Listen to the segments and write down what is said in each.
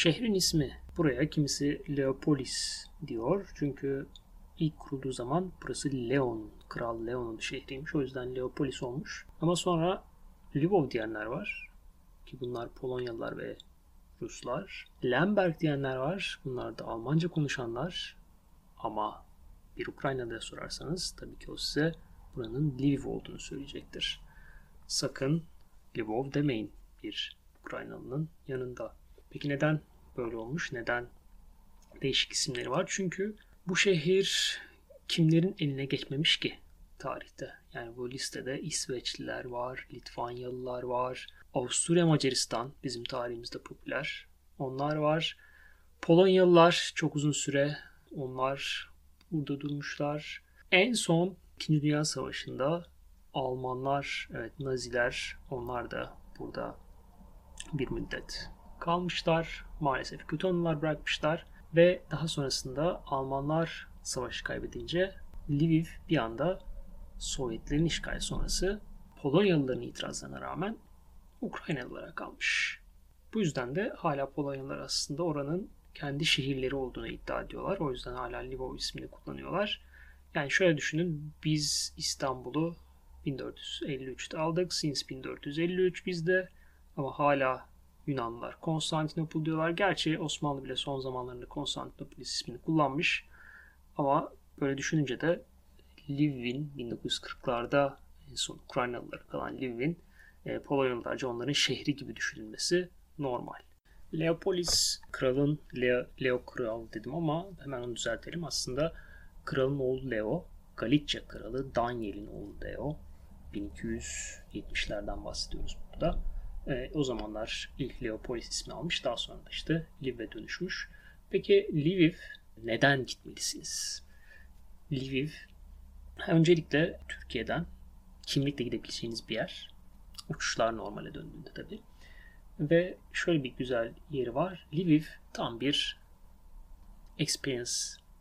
Şehrin ismi buraya kimisi Leopolis diyor. Çünkü ilk kurulduğu zaman burası Leon, Kral Leon'un şehriymiş. O yüzden Leopolis olmuş. Ama sonra Lvov diyenler var. Ki bunlar Polonyalılar ve Ruslar. Lemberg diyenler var. Bunlar da Almanca konuşanlar. Ama bir Ukraynalı'ya sorarsanız tabii ki o size buranın Lviv olduğunu söyleyecektir. Sakın Lvov demeyin bir Ukraynalı'nın yanında. Peki neden böyle olmuş? Neden değişik isimleri var? Çünkü bu şehir kimlerin eline geçmemiş ki tarihte? Yani bu listede İsveçliler var, Litvanyalılar var, Avusturya Macaristan bizim tarihimizde popüler. Onlar var. Polonyalılar çok uzun süre onlar burada durmuşlar. En son 2. Dünya Savaşı'nda Almanlar, evet Naziler onlar da burada bir müddet kalmışlar. Maalesef kötü anılar bırakmışlar. Ve daha sonrasında Almanlar savaşı kaybedince Lviv bir anda Sovyetlerin işgali sonrası Polonyalıların itirazlarına rağmen Ukraynalılara kalmış. Bu yüzden de hala Polonyalılar aslında oranın kendi şehirleri olduğunu iddia ediyorlar. O yüzden hala Lvov ismini kullanıyorlar. Yani şöyle düşünün biz İstanbul'u 1453'te aldık. Since 1453 bizde ama hala Yunanlılar Konstantinopol diyorlar. Gerçi Osmanlı bile son zamanlarında Konstantinopol ismini kullanmış. Ama böyle düşününce de Lviv'in 1940'larda en son Ukraynalılara kalan Lviv'in e, Polonyalılarca onların şehri gibi düşünülmesi normal. Leopolis kralın Leo, Leo kral dedim ama hemen onu düzeltelim. Aslında kralın oğlu Leo, Galicia kralı Daniel'in oğlu Leo. 1270'lerden bahsediyoruz burada. E, o zamanlar ilk Leopolis ismi almış. Daha sonra da işte Lviv'e dönüşmüş. Peki Lviv neden gitmelisiniz? Lviv öncelikle Türkiye'den kimlikle gidebileceğiniz bir yer. Uçuşlar normale döndüğünde tabii. Ve şöyle bir güzel yeri var. Lviv tam bir experience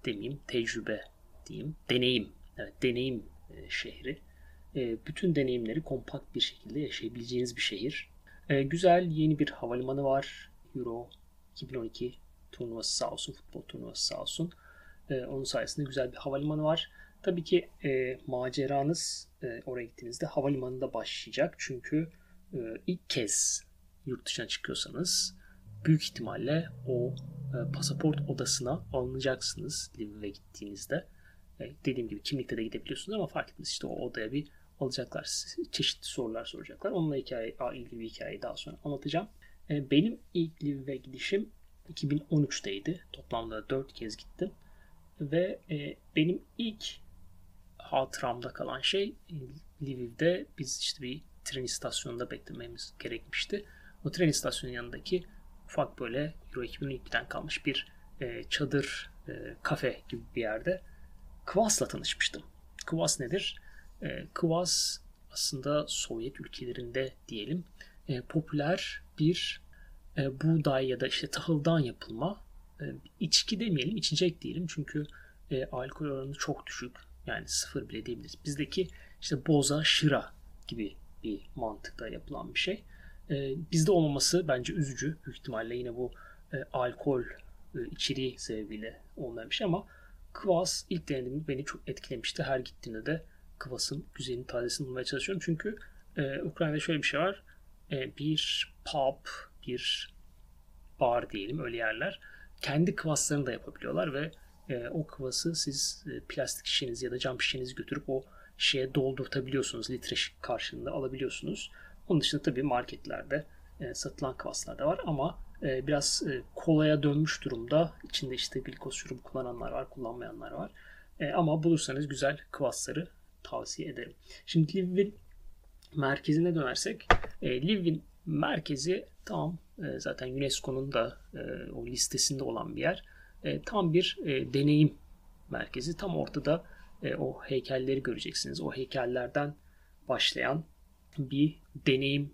demeyeyim, tecrübe diyeyim, deneyim. Evet, deneyim e, şehri. E, bütün deneyimleri kompakt bir şekilde yaşayabileceğiniz bir şehir. E, güzel yeni bir havalimanı var. Euro 2012 turnuvası sağ olsun, futbol turnuvası sağ olsun. E, onun sayesinde güzel bir havalimanı var. Tabii ki e, maceranız e, oraya gittiğinizde havalimanında başlayacak. Çünkü e, ilk kez yurt dışına çıkıyorsanız büyük ihtimalle o e, pasaport odasına alınacaksınız Lviv'e gittiğinizde. E, dediğim gibi kimlikte de gidebiliyorsunuz ama fark etmez işte o odaya bir alacaklar. Çeşitli sorular soracaklar. Onunla hikaye, ilgili bir hikayeyi daha sonra anlatacağım. E, benim ilk Lviv'e gidişim 2013'teydi. Toplamda 4 kez gittim. Ve e, benim ilk hatıramda kalan şey e, Lviv'de biz işte bir tren istasyonunda beklememiz gerekmişti. O tren istasyonunun yanındaki ufak böyle Euro 2012'den kalmış bir çadır kafe gibi bir yerde Kvas'la tanışmıştım. Kvas nedir? E, Kvas aslında Sovyet ülkelerinde diyelim e, popüler bir e, buğday ya da işte tahıldan yapılma e, içki demeyelim içecek diyelim çünkü e, alkol oranı çok düşük yani sıfır bile diyebiliriz. Bizdeki işte boza, şıra gibi bir mantıkta yapılan bir şey. E, bizde olmaması bence üzücü. Büyük ihtimalle yine bu e, alkol e, içeriği sebebiyle olmayan bir şey ama Kvass ilk denediğimde beni çok etkilemişti. Her gittiğimde de Kvass'ın güzelini tazesini bulmaya çalışıyorum. Çünkü e, Ukrayna'da şöyle bir şey var. E, bir pub, bir bar diyelim öyle yerler. Kendi kvasslarını da yapabiliyorlar ve e, o kıvası siz e, plastik şişenizi ya da cam şişenizi götürüp o şeye doldurtabiliyorsunuz. Litre karşılığında alabiliyorsunuz. Onun dışında tabii marketlerde e, satılan kıvaslar da var ama e, biraz e, kolaya dönmüş durumda. İçinde işte glikoz şurubu kullananlar var, kullanmayanlar var. E, ama bulursanız güzel kıvasları tavsiye ederim. Şimdi Lviv'in merkezine dönersek, e, Lviv'in merkezi tam e, zaten UNESCO'nun da e, o listesinde olan bir yer e, tam bir e, deneyim merkezi. Tam ortada e, o heykelleri göreceksiniz. O heykellerden başlayan bir deneyim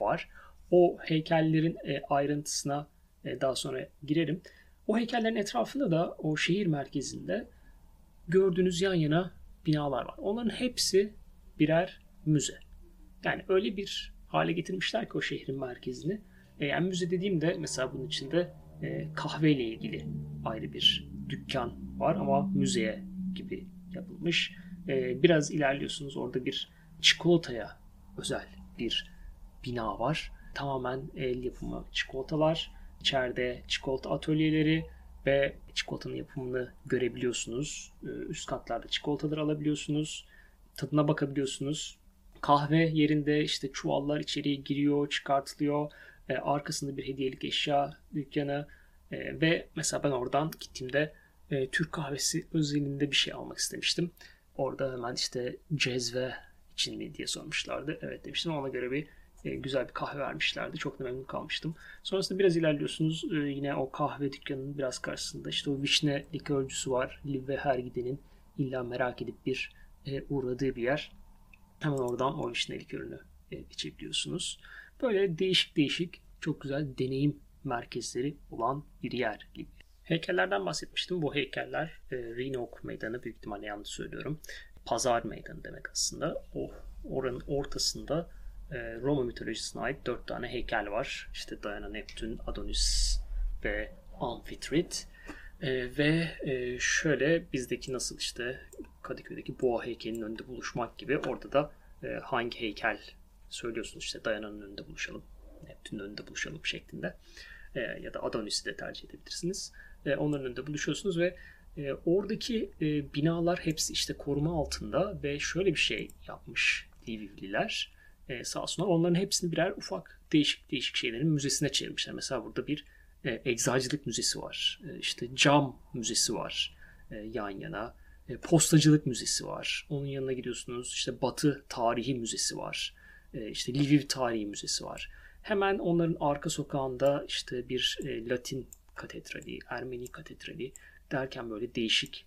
var. O heykellerin e, ayrıntısına e, daha sonra girerim. O heykellerin etrafında da o şehir merkezinde gördüğünüz yan yana binalar var. Onların hepsi birer müze. Yani öyle bir hale getirmişler ki o şehrin merkezini. E, yani müze dediğimde mesela bunun içinde e, kahveyle ilgili ayrı bir dükkan var ama müzeye gibi yapılmış. E, biraz ilerliyorsunuz orada bir çikolataya özel bir bina var. Tamamen el yapımı çikolatalar. İçeride çikolata atölyeleri ve çikolatanın yapımını görebiliyorsunuz. E, üst katlarda çikolataları alabiliyorsunuz. Tadına bakabiliyorsunuz. Kahve yerinde işte çuvallar içeriye giriyor, çıkartılıyor. E, arkasında bir hediyelik eşya dükkanı. E, ve mesela ben oradan gittiğimde e, Türk kahvesi özelinde bir şey almak istemiştim. Orada hemen işte cezve için mi diye sormuşlardı. Evet demiştim ona göre bir e, güzel bir kahve vermişlerdi. Çok da memnun kalmıştım. Sonrasında biraz ilerliyorsunuz. E, yine o kahve dükkanının biraz karşısında işte o vişne likörcüsü var. Liv ve her gidenin illa merak edip bir e, uğradığı bir yer. Hemen oradan o vişne likörünü e, içebiliyorsunuz. Böyle değişik değişik çok güzel deneyim merkezleri olan bir yer. Heykellerden bahsetmiştim. Bu heykeller e, Renook Meydanı büyük ihtimalle yanlış söylüyorum. Pazar Meydanı demek aslında. O oranın ortasında e, Roma mitolojisine ait dört tane heykel var. İşte Diana, Neptün, Adonis ve Amphitrite. E, ve e, şöyle bizdeki nasıl işte Kadıköy'deki boğa heykelinin önünde buluşmak gibi orada da e, hangi heykel söylüyorsunuz işte Diana'nın önünde buluşalım, Neptün'ün önünde buluşalım şeklinde. E, ya da Adonis'i de tercih edebilirsiniz. E, onların önünde buluşuyorsunuz ve e, oradaki e, binalar hepsi işte koruma altında ve şöyle bir şey yapmış Livivliler e, sağ olsunlar. Onların hepsini birer ufak değişik değişik şeylerin müzesine çevirmişler. Mesela burada bir e, eczacılık müzesi var. E, işte cam müzesi var e, yan yana. E, postacılık müzesi var. Onun yanına gidiyorsunuz. İşte Batı Tarihi Müzesi var. E, işte Lviv Tarihi Müzesi var. Hemen onların arka sokağında işte bir e, Latin katedrali, Ermeni katedrali derken böyle değişik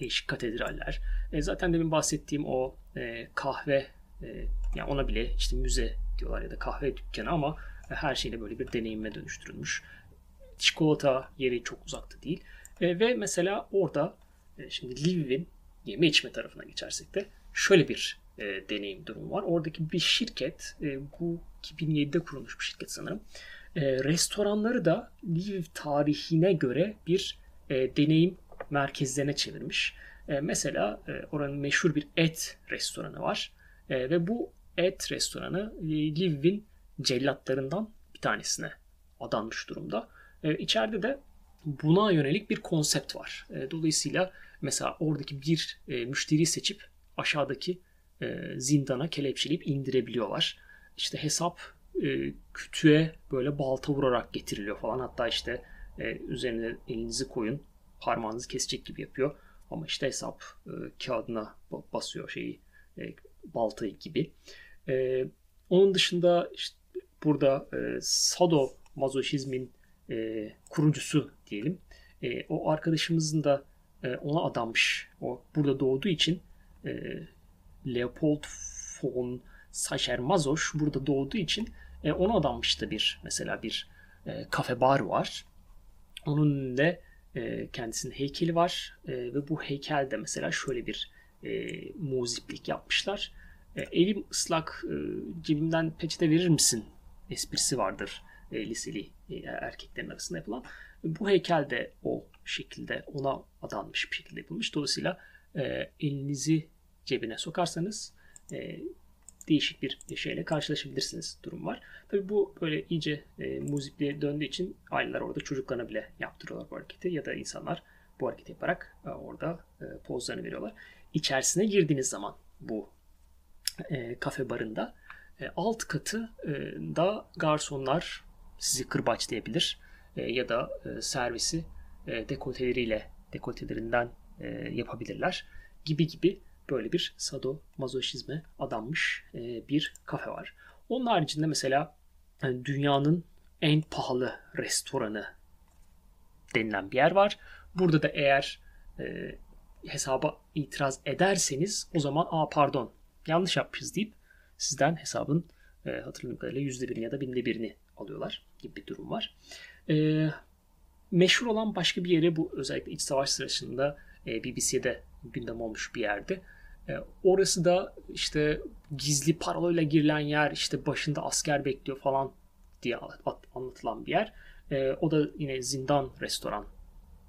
değişik katedraller. E, zaten demin bahsettiğim o e, kahve e, yani ona bile işte müze diyorlar ya da kahve dükkanı ama her şeyle böyle bir deneyime dönüştürülmüş. Çikolata yeri çok uzakta değil. E, ve mesela orada e, şimdi Lviv'in yeme içme tarafına geçersek de şöyle bir e, deneyim durumu var. Oradaki bir şirket e, bu 2007'de kurulmuş bir şirket sanırım. E, restoranları da Lviv tarihine göre bir e, deneyim merkezlerine çevirmiş. E, mesela e, oranın meşhur bir et restoranı var. E, ve bu et restoranı e, Lviv'in cellatlarından bir tanesine adanmış durumda. E, de buna yönelik bir konsept var. E, dolayısıyla mesela oradaki bir e, müşteriyi seçip aşağıdaki e, zindana kelepçeleyip indirebiliyorlar. İşte hesap e, kütüğe böyle balta vurarak getiriliyor falan. Hatta işte e, üzerine elinizi koyun parmağınızı kesecek gibi yapıyor. Ama işte hesap kağıdına basıyor şeyi e, baltayı gibi. E, onun dışında işte burada e, sado mazoşizmin e, kurucusu diyelim. E, o arkadaşımızın da e, ona adanmış. O burada doğduğu için e, Leopold von Sacher Mazoş burada doğduğu için e, ona adanmıştı bir mesela bir e, kafe bar var. Onun önünde e, kendisinin heykeli var e, ve bu heykelde mesela şöyle bir e, muziplik yapmışlar. E, elim ıslak e, cebimden peçete verir misin esprisi vardır e, liseli erkeklerin arasında yapılan. Bu heykel de o şekilde ona adanmış bir şekilde yapılmış. Dolayısıyla elinizi cebine sokarsanız değişik bir şeyle karşılaşabilirsiniz durum var. Tabi bu böyle iyice e, muzipliğe döndüğü için aileler orada çocuklarına bile yaptırıyorlar bu hareketi ya da insanlar bu hareketi yaparak e, orada e, pozlarını veriyorlar. İçerisine girdiğiniz zaman bu e, kafe barında e, alt katı e, da garsonlar sizi kırbaçlayabilir e, ya da e, servisi e, dekolteleriyle dekoltelerinden e, yapabilirler gibi gibi böyle bir sado mazoşizme adanmış e, bir kafe var. Onun haricinde mesela yani dünyanın en pahalı restoranı denilen bir yer var. Burada da eğer e, hesaba itiraz ederseniz o zaman aa pardon yanlış yapmışız deyip sizden hesabın e, hatırladığım kadarıyla %1'ini ya da binde birini alıyorlar gibi bir durum var. E, meşhur olan başka bir yeri bu özellikle iç savaş sırasında e, BBC'de gündem olmuş bir yerdi. E, orası da işte gizli parolayla girilen yer, işte başında asker bekliyor falan diye anlatılan bir yer. E, o da yine zindan restoran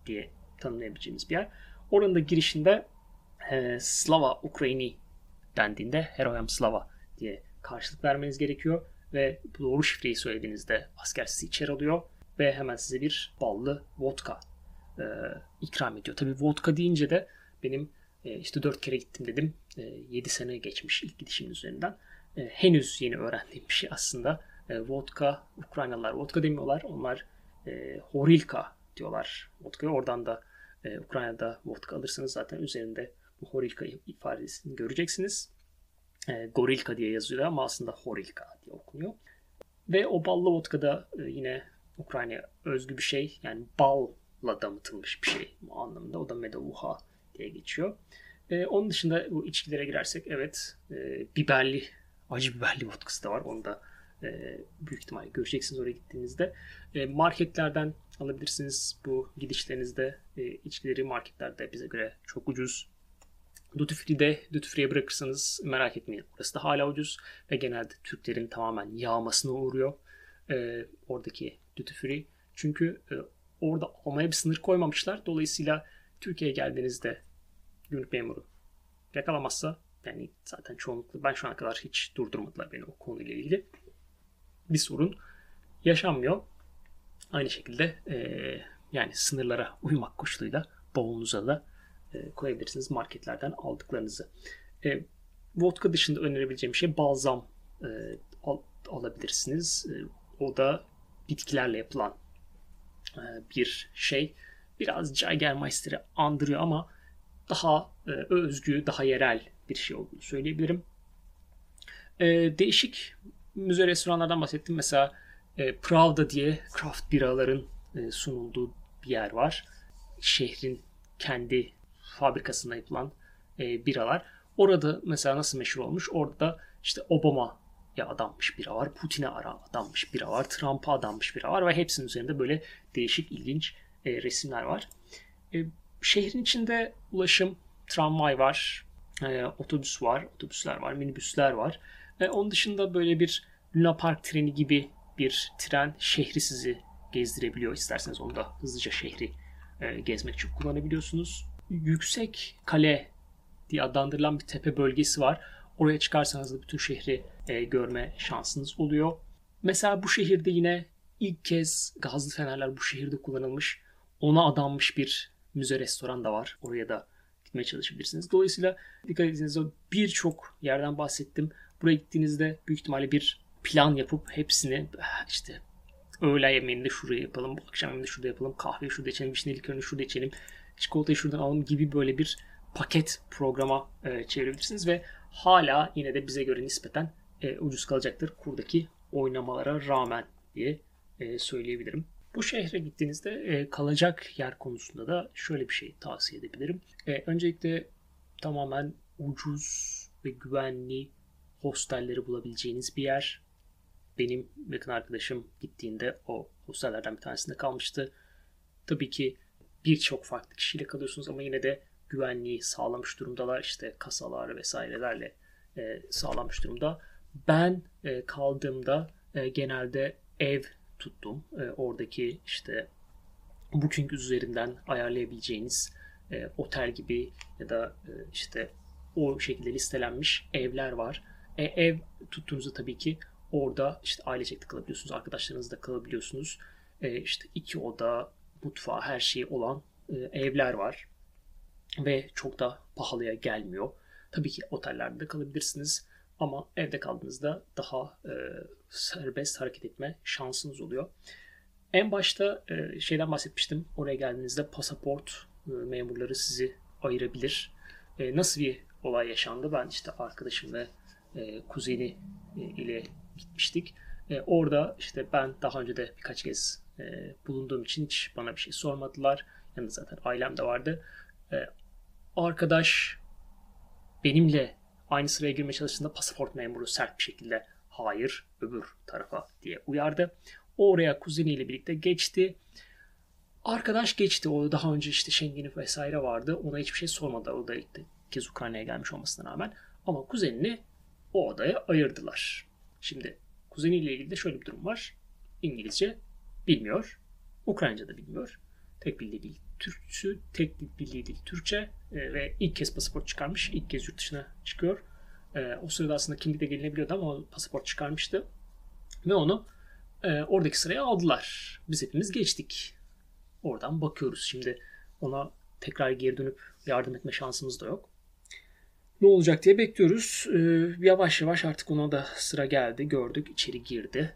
diye tanımlayabileceğimiz bir yer. Oranın da girişinde e, Slava Ukrayni dendiğinde Heroyam Slava diye karşılık vermeniz gerekiyor ve doğru şifreyi söylediğinizde asker sizi içeri alıyor ve hemen size bir ballı vodka e, ikram ediyor. Tabi vodka deyince de benim e, işte dört kere gittim dedim. E, 7 sene geçmiş ilk gidişimin üzerinden. E, henüz yeni öğrendiğim bir şey aslında. E, vodka, Ukraynalılar vodka demiyorlar. Onlar e, horilka diyorlar vodka'ya. Oradan da e, Ukrayna'da vodka alırsanız zaten üzerinde bu horilka ifadesini göreceksiniz. E, gorilka diye yazıyor ama aslında horilka diye okunuyor. Ve o ballı vodka da e, yine Ukrayna'ya özgü bir şey. Yani balla damıtılmış bir şey bu anlamında. O da medovuha diye geçiyor. E, onun dışında bu içkilere girersek evet e, biberli, acı biberli vodkası da var. Onu da e, büyük ihtimalle göreceksiniz oraya gittiğinizde. E, marketlerden alabilirsiniz bu gidişlerinizde. E, içkileri marketlerde bize göre çok ucuz. Duty Free'de Duty Free'ye bırakırsanız merak etmeyin. Orası da hala ucuz ve genelde Türklerin tamamen yağmasına uğruyor. E, oradaki Duty Free. Çünkü e, orada almaya bir sınır koymamışlar. Dolayısıyla Türkiye'ye geldiğinizde gümrük memuru yakalamazsa yani zaten çoğunlukla ben şu ana kadar hiç durdurmadılar beni o konuyla ilgili. Bir sorun yaşanmıyor. Aynı şekilde e, yani sınırlara uymak koşuluyla bavulunuza da e, koyabilirsiniz marketlerden aldıklarınızı. E, vodka dışında önerebileceğim şey balzam e, al, alabilirsiniz. E, o da bitkilerle yapılan e, bir şey. Biraz Jagermeister'i andırıyor ama daha e, özgü, daha yerel bir şey olduğunu söyleyebilirim. E, değişik müze restoranlardan bahsettim. Mesela e, Pravda diye craft biraların e, sunulduğu bir yer var. Şehrin kendi fabrikasında yapılan e, biralar. Orada mesela nasıl meşhur olmuş? Orada işte Obama ya adanmış bira var. Putin'e adanmış bira var. Trump'a adanmış bira var ve hepsinin üzerinde böyle değişik ilginç e, resimler var. E, şehrin içinde ulaşım, tramvay var, e, otobüs var, otobüsler var, minibüsler var. E, onun dışında böyle bir Luna Park treni gibi bir tren şehri sizi gezdirebiliyor. İsterseniz onu da hızlıca şehri e, gezmek için kullanabiliyorsunuz. Yüksek Kale diye adlandırılan bir tepe bölgesi var. Oraya çıkarsanız da bütün şehri e, görme şansınız oluyor. Mesela bu şehirde yine ilk kez gazlı fenerler bu şehirde kullanılmış. Ona adanmış bir müze restoran da var. Oraya da gitmeye çalışabilirsiniz. Dolayısıyla dikkat ettiğinizde birçok yerden bahsettim. Buraya gittiğinizde büyük ihtimalle bir plan yapıp hepsini işte öğle yemeğinde şuraya yapalım, akşam yemeğinde şurada yapalım, kahve şurada içelim, vişne likörünü şurada içelim, çikolatayı şuradan alalım gibi böyle bir paket programa e, çevirebilirsiniz ve hala yine de bize göre nispeten e, ucuz kalacaktır kurdaki oynamalara rağmen diye e, söyleyebilirim. Bu şehre gittiğinizde e, kalacak yer konusunda da şöyle bir şey tavsiye edebilirim. E, öncelikle tamamen ucuz ve güvenli hostelleri bulabileceğiniz bir yer. Benim yakın arkadaşım gittiğinde o hostellerden bir tanesinde kalmıştı. Tabii ki birçok farklı kişiyle kalıyorsunuz ama yine de güvenliği sağlamış durumdalar. İşte kasalar vesairelerle e, sağlamış durumda. Ben e, kaldığımda e, genelde ev tuttum. E, oradaki işte Booking üzerinden ayarlayabileceğiniz e, otel gibi ya da e, işte o şekilde listelenmiş evler var. E, ev tuttuğunuzda tabii ki orada işte ailecek de kalabiliyorsunuz, arkadaşlarınızla kalabiliyorsunuz. E, işte iki oda, mutfağı, her şeyi olan e, evler var. Ve çok da pahalıya gelmiyor. Tabii ki otellerde de kalabilirsiniz. Ama evde kaldığınızda daha e, serbest hareket etme şansınız oluyor. En başta e, şeyden bahsetmiştim. Oraya geldiğinizde pasaport e, memurları sizi ayırabilir. E, nasıl bir olay yaşandı? Ben işte arkadaşım ve e, kuzeni e, ile gitmiştik. E, orada işte ben daha önce de birkaç kez e, bulunduğum için hiç bana bir şey sormadılar. Yanında zaten ailem de vardı. E, arkadaş benimle aynı sıraya girmeye çalıştığında pasaport memuru sert bir şekilde hayır öbür tarafa diye uyardı. Oraya kuzeniyle birlikte geçti. Arkadaş geçti. O daha önce işte Schengen'i vesaire vardı. Ona hiçbir şey sormadı. O da ilk kez Ukrayna'ya gelmiş olmasına rağmen. Ama kuzenini o odaya ayırdılar. Şimdi kuzeniyle ilgili de şöyle bir durum var. İngilizce bilmiyor. Ukraynaca da bilmiyor. Tek bildiği dil Türkçü, tek bildiği dil Türkçe e, ve ilk kez pasaport çıkarmış. İlk kez yurt dışına çıkıyor. E, o sırada aslında kimlik de gelinebiliyordu ama pasaport çıkarmıştı. Ve onu e, oradaki sıraya aldılar. Biz hepimiz geçtik. Oradan bakıyoruz. Şimdi ona tekrar geri dönüp yardım etme şansımız da yok. Ne olacak diye bekliyoruz. Ee, yavaş yavaş artık ona da sıra geldi. Gördük içeri girdi.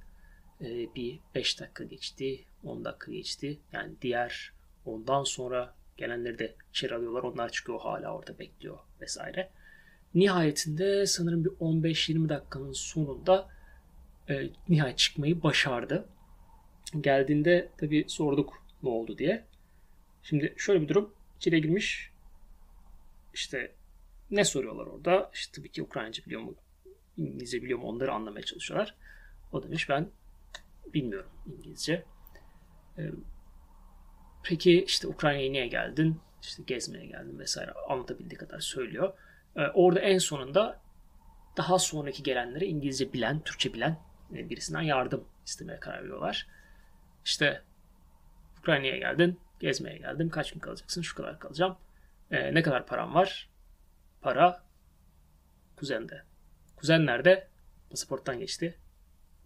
Ee, bir 5 dakika geçti. 10 dakika geçti. Yani diğer ondan sonra gelenleri de içeri alıyorlar. Onlar çıkıyor hala orada bekliyor vesaire. Nihayetinde sanırım bir 15-20 dakikanın sonunda e, nihayet çıkmayı başardı. Geldiğinde tabii sorduk ne oldu diye. Şimdi şöyle bir durum. İçeri girmiş. İşte ne soruyorlar orada? İşte tabii ki Ukraynaca biliyor mu? İngilizce biliyor mu? Onları anlamaya çalışıyorlar. O demiş ben bilmiyorum İngilizce. Ee, peki işte Ukrayna'ya niye geldin? İşte gezmeye geldim vesaire anlatabildiği kadar söylüyor. Ee, orada en sonunda daha sonraki gelenlere İngilizce bilen, Türkçe bilen e, birisinden yardım istemeye karar veriyorlar. İşte Ukrayna'ya geldin, gezmeye geldim. Kaç gün kalacaksın? Şu kadar kalacağım. Ee, ne kadar param var? Para kuzende. Kuzen nerede? Pasaporttan geçti.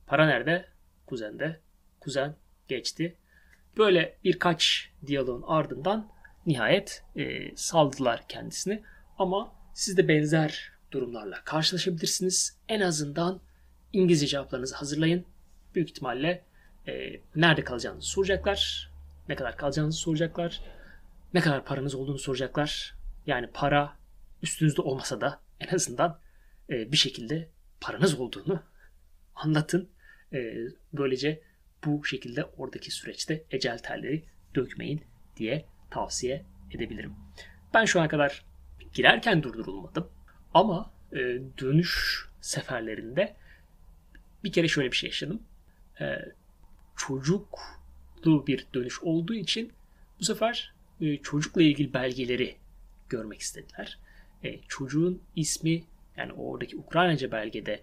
Para nerede? Kuzende. Kuzen geçti. Böyle birkaç diyaloğun ardından nihayet e, saldılar kendisini. Ama siz de benzer durumlarla karşılaşabilirsiniz. En azından İngilizce cevaplarınızı hazırlayın. Büyük ihtimalle e, nerede kalacağınızı soracaklar. Ne kadar kalacağınızı soracaklar. Ne kadar paranız olduğunu soracaklar. Yani para üstünüzde olmasa da en azından e, bir şekilde paranız olduğunu anlatın. E, böylece bu şekilde oradaki süreçte ecel telleri dökmeyin diye tavsiye edebilirim. Ben şu ana kadar girerken durdurulmadım ama e, dönüş seferlerinde bir kere şöyle bir şey yaşadım. E, çocuklu bir dönüş olduğu için bu sefer e, çocukla ilgili belgeleri görmek istediler. Çocuğun ismi yani oradaki Ukraynaca belgede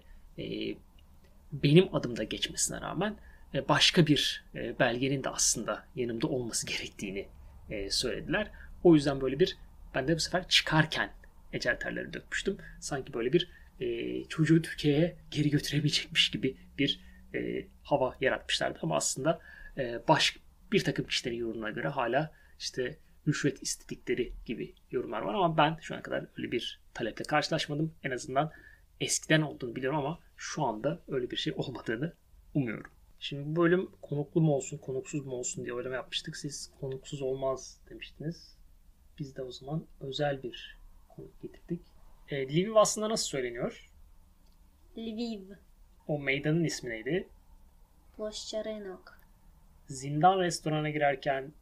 benim adımda geçmesine rağmen e, başka bir e, belgenin de aslında yanımda olması gerektiğini e, söylediler. O yüzden böyle bir ben de bu sefer çıkarken ecel terleri dökmüştüm. Sanki böyle bir e, çocuğu Türkiye'ye geri götüremeyecekmiş gibi bir e, hava yaratmışlardı. Ama aslında e, baş, bir takım kişilerin yorumuna göre hala işte rüşvet istedikleri gibi yorumlar var ama ben şu ana kadar öyle bir taleple karşılaşmadım. En azından eskiden olduğunu biliyorum ama şu anda öyle bir şey olmadığını umuyorum. Şimdi bu bölüm konuklu mu olsun, konuksuz mu olsun diye oylama yapmıştık. Siz konuksuz olmaz demiştiniz. Biz de o zaman özel bir konuk getirdik. E, Lviv aslında nasıl söyleniyor? Lviv. O meydanın ismi neydi? Ploşçarenok. Zindan restorana girerken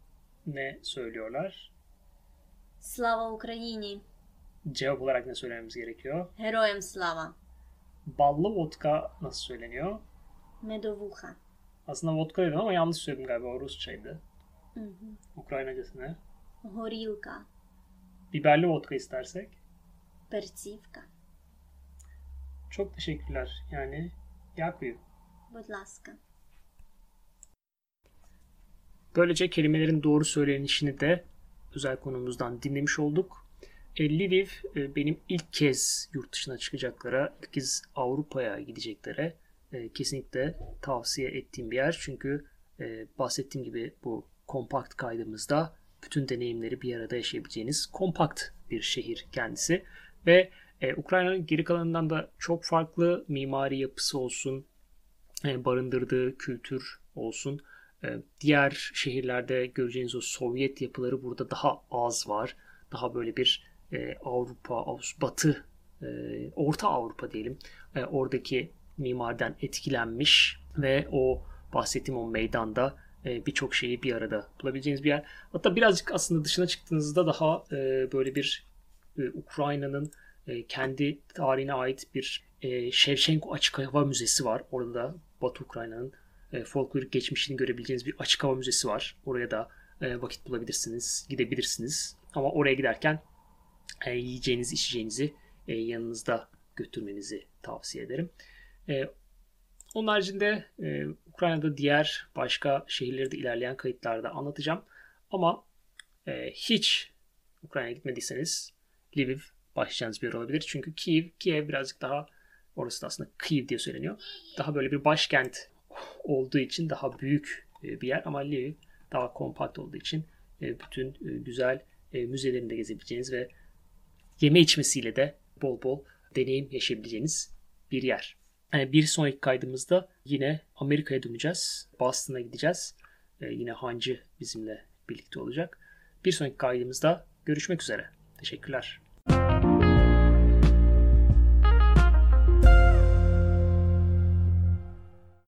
ne söylüyorlar? Slava Ukrayni cevap olarak ne söylememiz gerekiyor? Herojem slava. Ballı vodka nasıl söyleniyor? Medovuha. Aslında vodka dedim ama yanlış söyledim galiba. O Rusçaydı. Hı hı. Ukraynacası ne? Horilka. Biberli vodka istersek? Percivka. Çok teşekkürler. Yani yakıyor. Budlaska. Böylece kelimelerin doğru söylenişini de özel konumuzdan dinlemiş olduk. E, Lviv e, benim ilk kez yurt dışına çıkacaklara, ilk kez Avrupa'ya gideceklere e, kesinlikle tavsiye ettiğim bir yer. Çünkü e, bahsettiğim gibi bu kompakt kaydımızda bütün deneyimleri bir arada yaşayabileceğiniz kompakt bir şehir kendisi. Ve Ukrayna'nın geri kalanından da çok farklı mimari yapısı olsun, barındırdığı kültür olsun. Diğer şehirlerde göreceğiniz o Sovyet yapıları burada daha az var. Daha böyle bir e, Avrupa, Avrupa, Batı, e, Orta Avrupa diyelim. E, oradaki mimariden etkilenmiş ve o bahsettiğim o meydanda e, birçok şeyi bir arada bulabileceğiniz bir yer. Hatta birazcık aslında dışına çıktığınızda daha e, böyle bir e, Ukrayna'nın e, kendi tarihine ait bir e, Shevchenko Açık Hava Müzesi var. Orada da Batı Ukrayna'nın e, folklorik geçmişini görebileceğiniz bir açık hava müzesi var. Oraya da e, vakit bulabilirsiniz, gidebilirsiniz. Ama oraya giderken e, yiyeceğiniz, içeceğinizi e, yanınızda götürmenizi tavsiye ederim. E, Onun haricinde e, Ukrayna'da diğer başka şehirleri de ilerleyen kayıtlarda anlatacağım. Ama e, hiç Ukrayna'ya gitmediyseniz Lviv başlayacağınız bir yer olabilir. Çünkü Kiev, Kiev birazcık daha orası da aslında Kiev diye söyleniyor. Daha böyle bir başkent olduğu için daha büyük e, bir yer ama Lviv daha kompakt olduğu için e, bütün e, güzel müzelerinde gezebileceğiniz ve yeme içmesiyle de bol bol deneyim yaşayabileceğiniz bir yer. Yani bir sonraki kaydımızda yine Amerika'ya döneceğiz. Boston'a gideceğiz. Yine Hancı bizimle birlikte olacak. Bir sonraki kaydımızda görüşmek üzere. Teşekkürler.